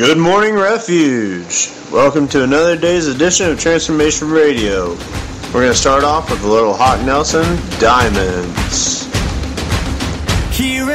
Good morning, Refuge. Welcome to another day's edition of Transformation Radio. We're going to start off with a little Hawk Nelson Diamonds. Here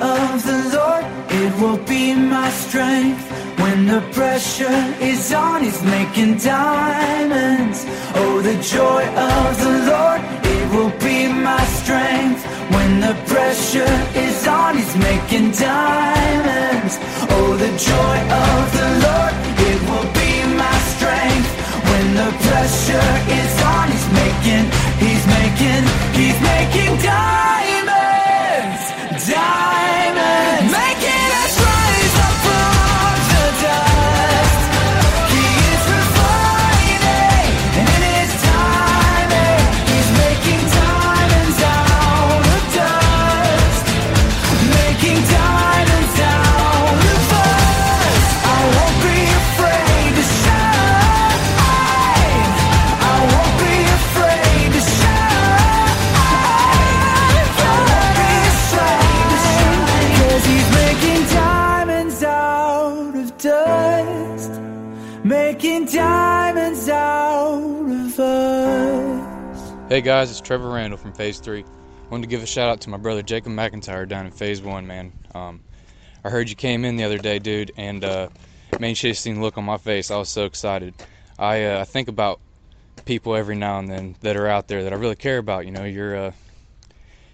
of the Lord, it will be my strength. When the pressure is on, he's making diamonds. Oh, the joy of the Lord, it will be my strength. When the pressure is on, he's making diamonds. Oh, the joy of the Lord, it will be my strength. When the pressure is on, he's making, he's making, he's making diamonds, Hey guys, it's Trevor Randall from Phase 3. Wanted to give a shout out to my brother Jacob McIntyre down in Phase 1, man. Um, I heard you came in the other day, dude, and uh, man, you the look on my face. I was so excited. I, uh, think about people every now and then that are out there that I really care about. You know, you're uh,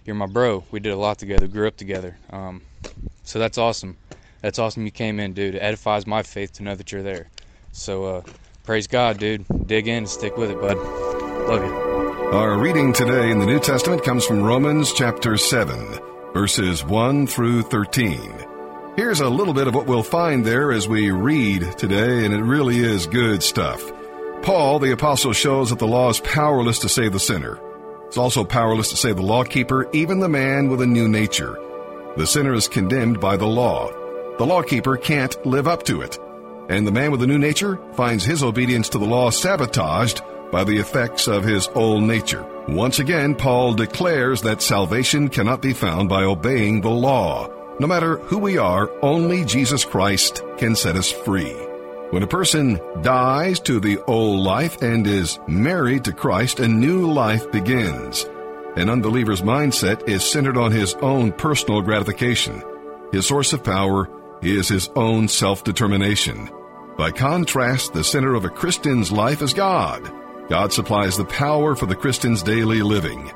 you're my bro. We did a lot together, grew up together. Um, so that's awesome. That's awesome you came in, dude. It edifies my faith to know that you're there. So uh, praise God, dude. Dig in and stick with it, bud. Love you. Our reading today in the New Testament comes from Romans chapter 7, verses 1 through 13. Here's a little bit of what we'll find there as we read today, and it really is good stuff. Paul, the apostle, shows that the law is powerless to save the sinner. It's also powerless to save the lawkeeper, even the man with a new nature. The sinner is condemned by the law. The lawkeeper can't live up to it. And the man with a new nature finds his obedience to the law sabotaged by the effects of his old nature. Once again, Paul declares that salvation cannot be found by obeying the law. No matter who we are, only Jesus Christ can set us free. When a person dies to the old life and is married to Christ, a new life begins. An unbeliever's mindset is centered on his own personal gratification. His source of power is his own self determination. By contrast, the center of a Christian's life is God. God supplies the power for the Christian's daily living.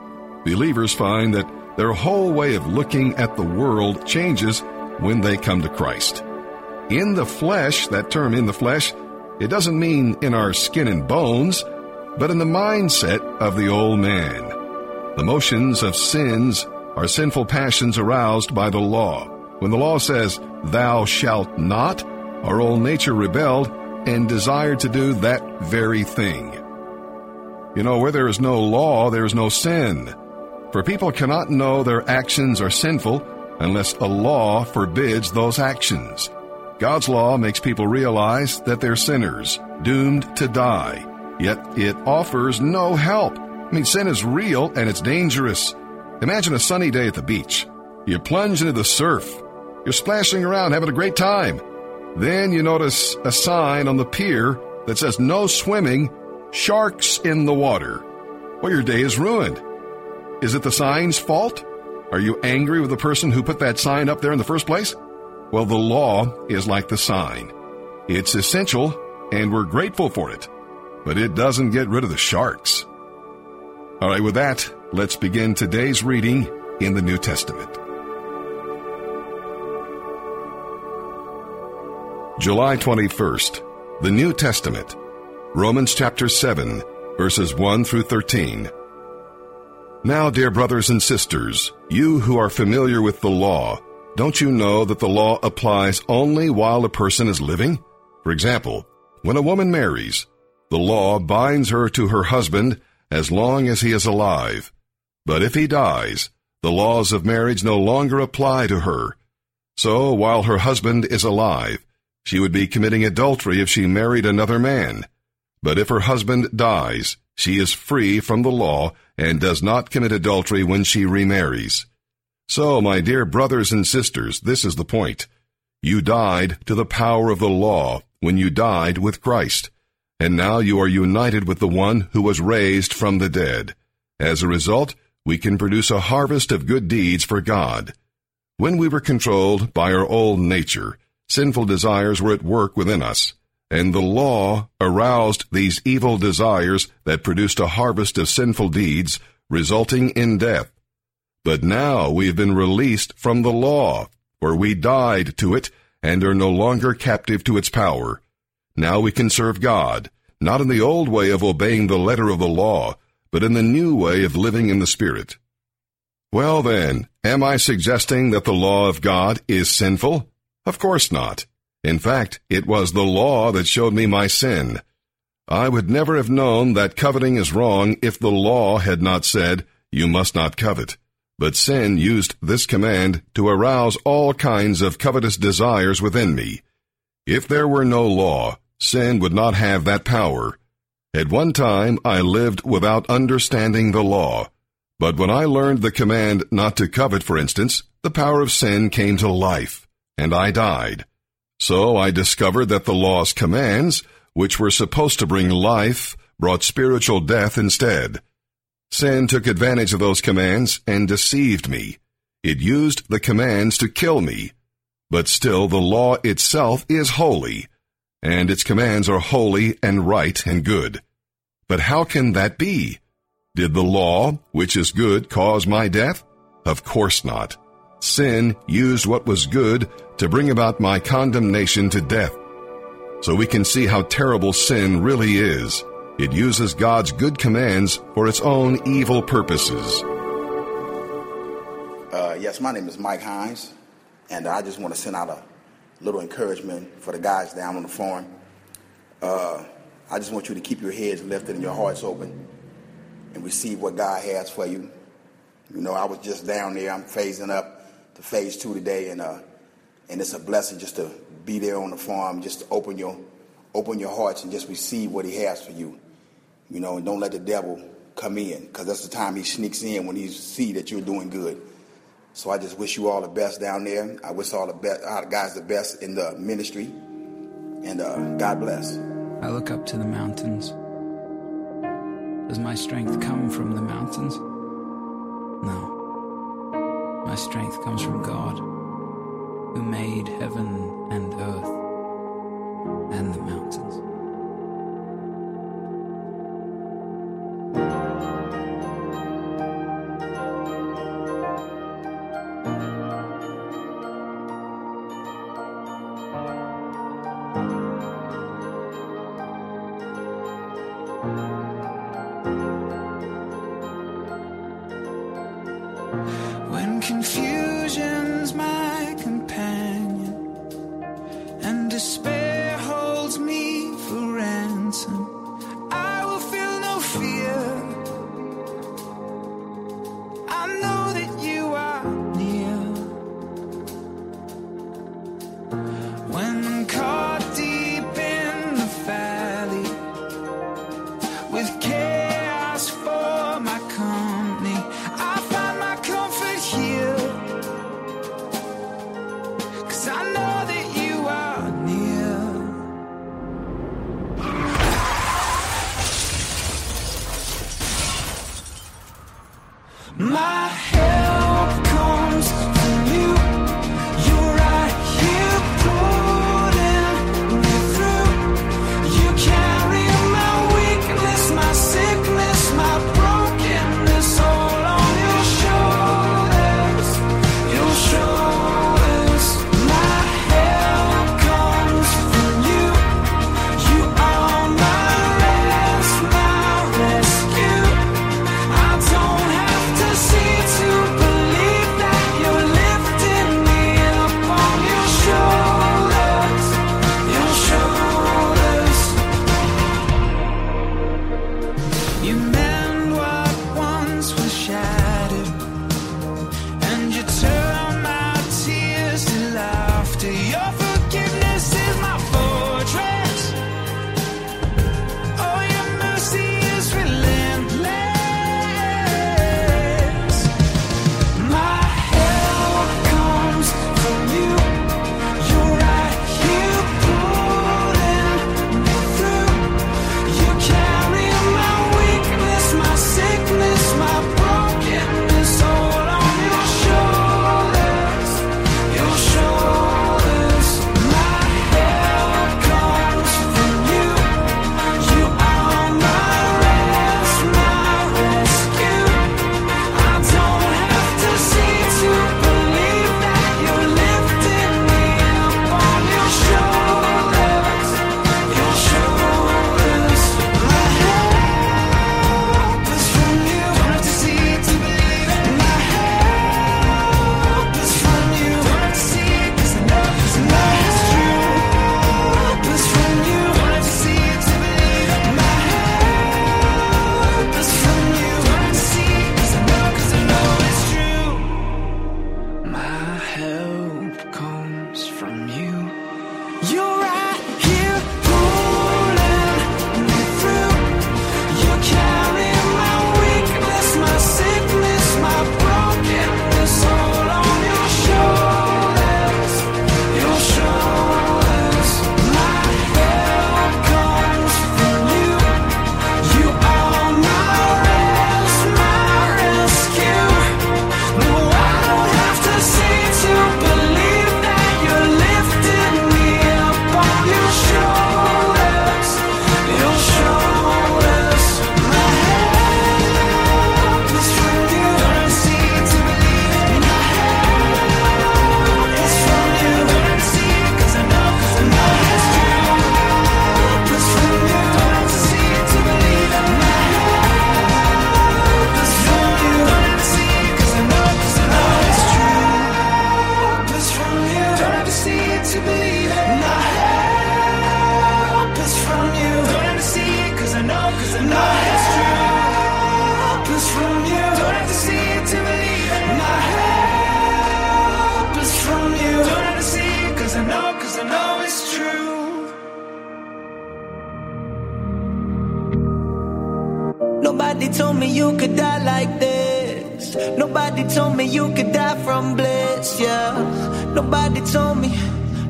Believers find that their whole way of looking at the world changes when they come to Christ. In the flesh, that term in the flesh, it doesn't mean in our skin and bones, but in the mindset of the old man. The motions of sins are sinful passions aroused by the law. When the law says, Thou shalt not, our old nature rebelled and desired to do that very thing. You know, where there is no law, there is no sin. For people cannot know their actions are sinful unless a law forbids those actions. God's law makes people realize that they're sinners, doomed to die, yet it offers no help. I mean, sin is real and it's dangerous. Imagine a sunny day at the beach. You plunge into the surf. You're splashing around, having a great time. Then you notice a sign on the pier that says no swimming, sharks in the water. Well, your day is ruined. Is it the sign's fault? Are you angry with the person who put that sign up there in the first place? Well, the law is like the sign. It's essential, and we're grateful for it, but it doesn't get rid of the sharks. All right, with that, let's begin today's reading in the New Testament. July 21st, the New Testament, Romans chapter 7, verses 1 through 13. Now, dear brothers and sisters, you who are familiar with the law, don't you know that the law applies only while a person is living? For example, when a woman marries, the law binds her to her husband as long as he is alive. But if he dies, the laws of marriage no longer apply to her. So while her husband is alive, she would be committing adultery if she married another man. But if her husband dies, she is free from the law and does not commit adultery when she remarries. So, my dear brothers and sisters, this is the point. You died to the power of the law when you died with Christ, and now you are united with the one who was raised from the dead. As a result, we can produce a harvest of good deeds for God. When we were controlled by our old nature, sinful desires were at work within us, and the law aroused these evil desires that produced a harvest of sinful deeds, resulting in death. But now we have been released from the law, for we died to it and are no longer captive to its power. Now we can serve God, not in the old way of obeying the letter of the law, but in the new way of living in the Spirit. Well then, am I suggesting that the law of God is sinful? Of course not. In fact, it was the law that showed me my sin. I would never have known that coveting is wrong if the law had not said, you must not covet. But sin used this command to arouse all kinds of covetous desires within me. If there were no law, sin would not have that power. At one time, I lived without understanding the law. But when I learned the command not to covet, for instance, the power of sin came to life, and I died. So I discovered that the law's commands, which were supposed to bring life, brought spiritual death instead. Sin took advantage of those commands and deceived me. It used the commands to kill me. But still, the law itself is holy, and its commands are holy and right and good. But how can that be? Did the law, which is good, cause my death? Of course not. Sin used what was good to bring about my condemnation to death. So we can see how terrible sin really is. It uses God's good commands for its own evil purposes. Uh, yes, my name is Mike Hines, and I just want to send out a little encouragement for the guys down on the farm. Uh, I just want you to keep your heads lifted and your hearts open and receive what God has for you. You know, I was just down there. I'm phasing up phase two today, and uh, and it's a blessing just to be there on the farm, just to open your open your hearts and just receive what He has for you. You know, and don't let the devil come in because that's the time he sneaks in when he see that you're doing good. So I just wish you all the best down there. I wish all the best, all the guys the best in the ministry, and uh, God bless. I look up to the mountains. Does my strength come from the mountains? No. My strength comes from God, who made heaven and earth and the mountains. and despair.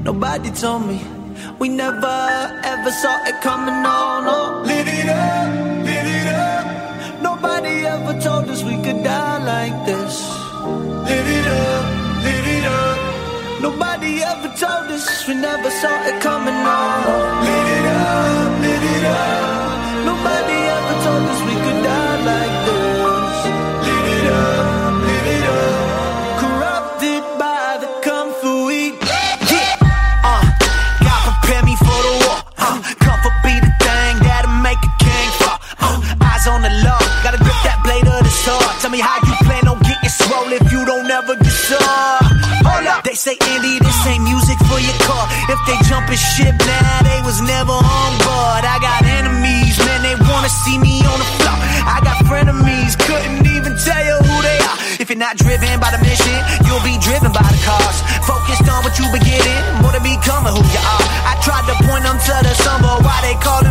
Nobody told me. We never ever saw it coming. No, no. Live it up, live it up. Nobody ever told us we could die like this. Live it up, live it up. Nobody ever told us we never saw it coming. No. say, Andy, this ain't music for your car. If they jump a ship now, nah, they was never on board. I got enemies, man, they wanna see me on the floor. I got frenemies, couldn't even tell you who they are. If you're not driven by the mission, you'll be driven by the cause. Focused on what you be getting, more to becoming who you are. I tried to point them to the sun, but why they call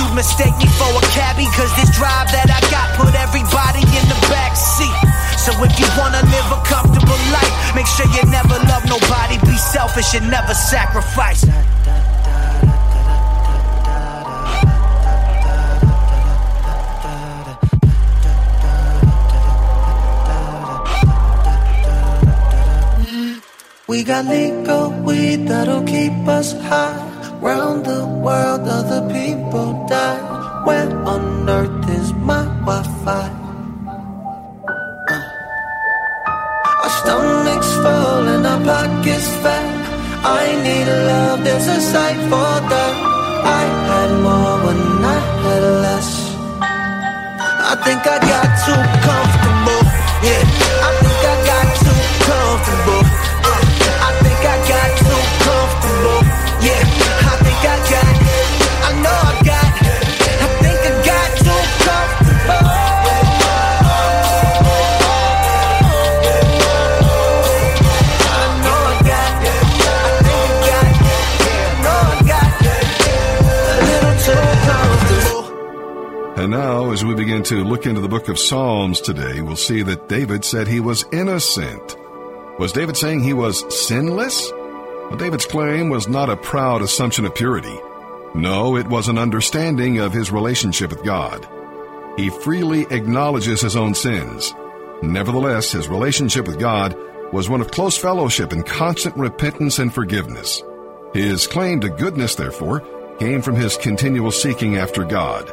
you'd mistake me for a cabbie. Cause this drive that I got put everybody in the back seat. So if you wanna live a comfortable life, make sure you never love nobody, be selfish and never sacrifice. We got legal weed that'll keep us high. Around the world, other people die. Where on earth is my Wi Fi? Uh. Our stomachs full and our pockets fat. I need love, there's a sight for that. I had more when I had less. I think I got too comfortable, yeah. As we begin to look into the book of Psalms today, we'll see that David said he was innocent. Was David saying he was sinless? Well, David's claim was not a proud assumption of purity. No, it was an understanding of his relationship with God. He freely acknowledges his own sins. Nevertheless, his relationship with God was one of close fellowship and constant repentance and forgiveness. His claim to goodness, therefore, came from his continual seeking after God.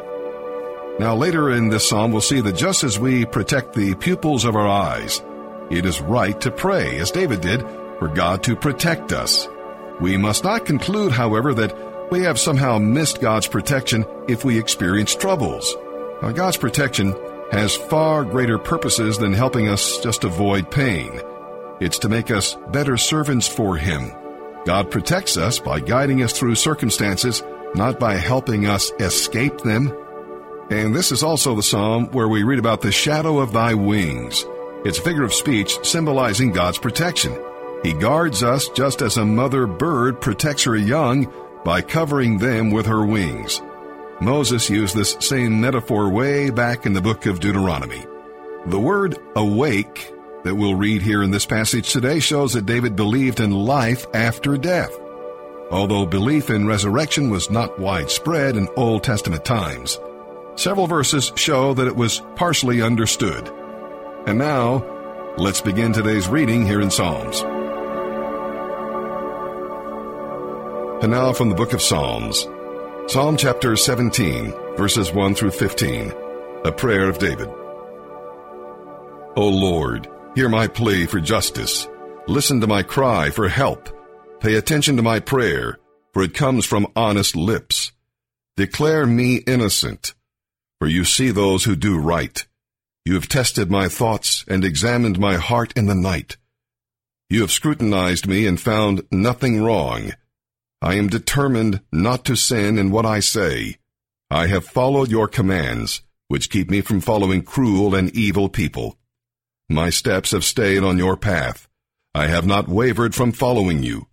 Now, later in this psalm, we'll see that just as we protect the pupils of our eyes, it is right to pray, as David did, for God to protect us. We must not conclude, however, that we have somehow missed God's protection if we experience troubles. Now, God's protection has far greater purposes than helping us just avoid pain. It's to make us better servants for Him. God protects us by guiding us through circumstances, not by helping us escape them. And this is also the psalm where we read about the shadow of thy wings. It's a figure of speech symbolizing God's protection. He guards us just as a mother bird protects her young by covering them with her wings. Moses used this same metaphor way back in the book of Deuteronomy. The word awake that we'll read here in this passage today shows that David believed in life after death. Although belief in resurrection was not widespread in Old Testament times, several verses show that it was partially understood. And now, let's begin today's reading here in Psalms. And now from the book of Psalms, Psalm chapter 17, verses 1 through 15, a prayer of David. O Lord, Hear my plea for justice. Listen to my cry for help. Pay attention to my prayer, for it comes from honest lips. Declare me innocent, for you see those who do right. You have tested my thoughts and examined my heart in the night. You have scrutinized me and found nothing wrong. I am determined not to sin in what I say. I have followed your commands, which keep me from following cruel and evil people. My steps have stayed on your path. I have not wavered from following you.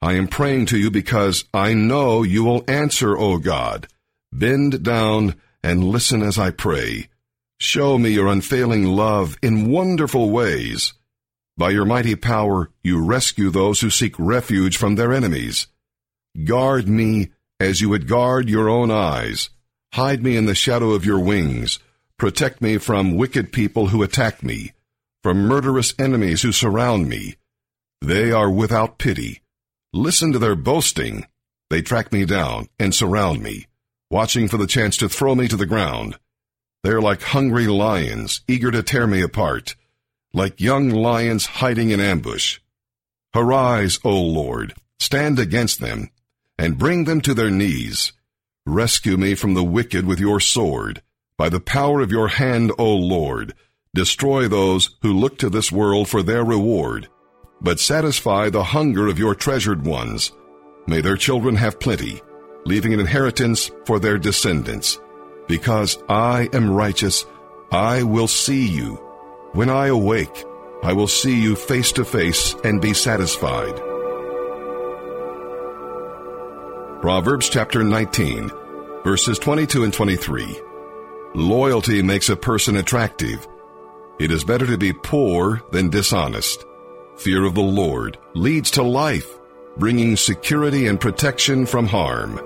I am praying to you because I know you will answer, O God. Bend down and listen as I pray. Show me your unfailing love in wonderful ways. By your mighty power, you rescue those who seek refuge from their enemies. Guard me as you would guard your own eyes. Hide me in the shadow of your wings. Protect me from wicked people who attack me, from murderous enemies who surround me. They are without pity. Listen to their boasting. They track me down and surround me, watching for the chance to throw me to the ground. They are like hungry lions, eager to tear me apart, like young lions hiding in ambush. Arise, O Lord, stand against them, and bring them to their knees. Rescue me from the wicked with your sword by the power of your hand, O Lord, destroy those who look to this world for their reward, but satisfy the hunger of your treasured ones. May their children have plenty, leaving an inheritance for their descendants. Because I am righteous, I will see you. When I awake, I will see you face to face and be satisfied. Proverbs chapter 19, verses 22 and 23. Loyalty makes a person attractive. It is better to be poor than dishonest. Fear of the Lord leads to life, bringing security and protection from harm.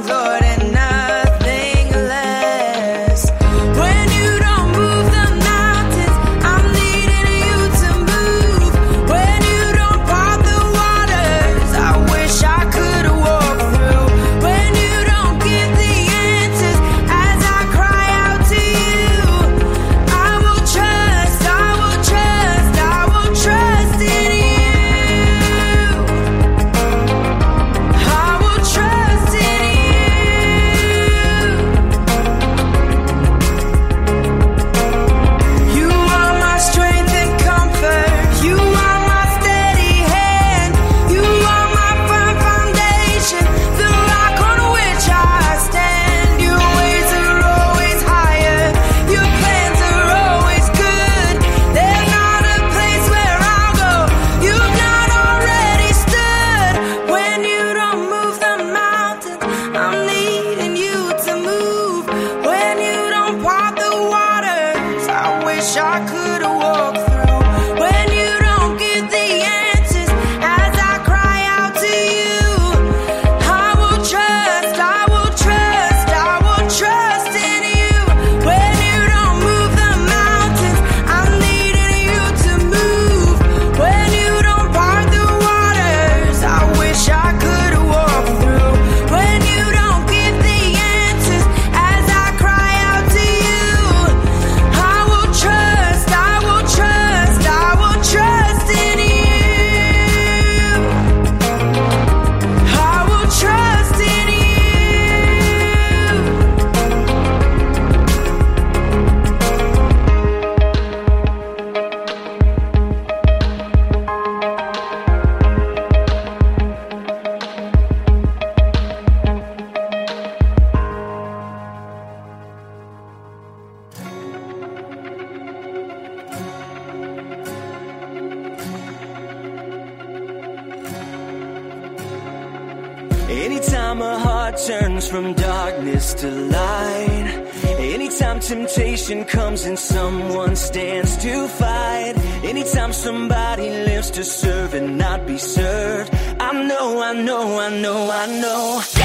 Lord. Comes and someone stands to fight. Anytime somebody lives to serve and not be served, I know, I know, I know, I know.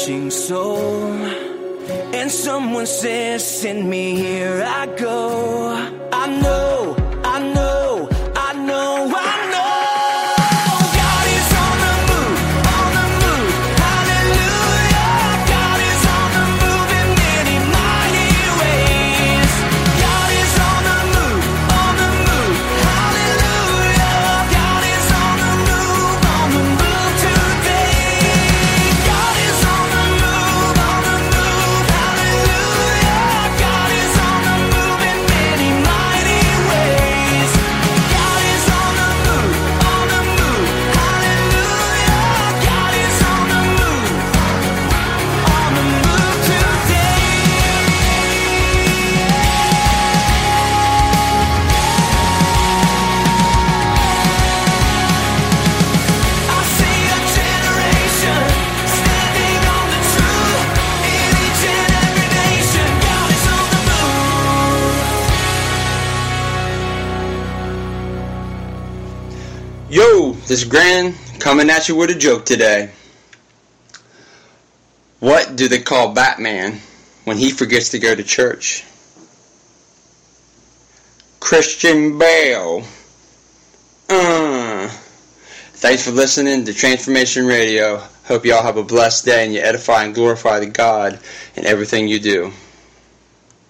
searching soul. And someone says, Send me here, I go. I know. Grand, coming at you with a joke today. What do they call Batman when he forgets to go to church? Christian Bale. Uh. Thanks for listening to Transformation Radio. Hope y'all have a blessed day and you edify and glorify the God in everything you do.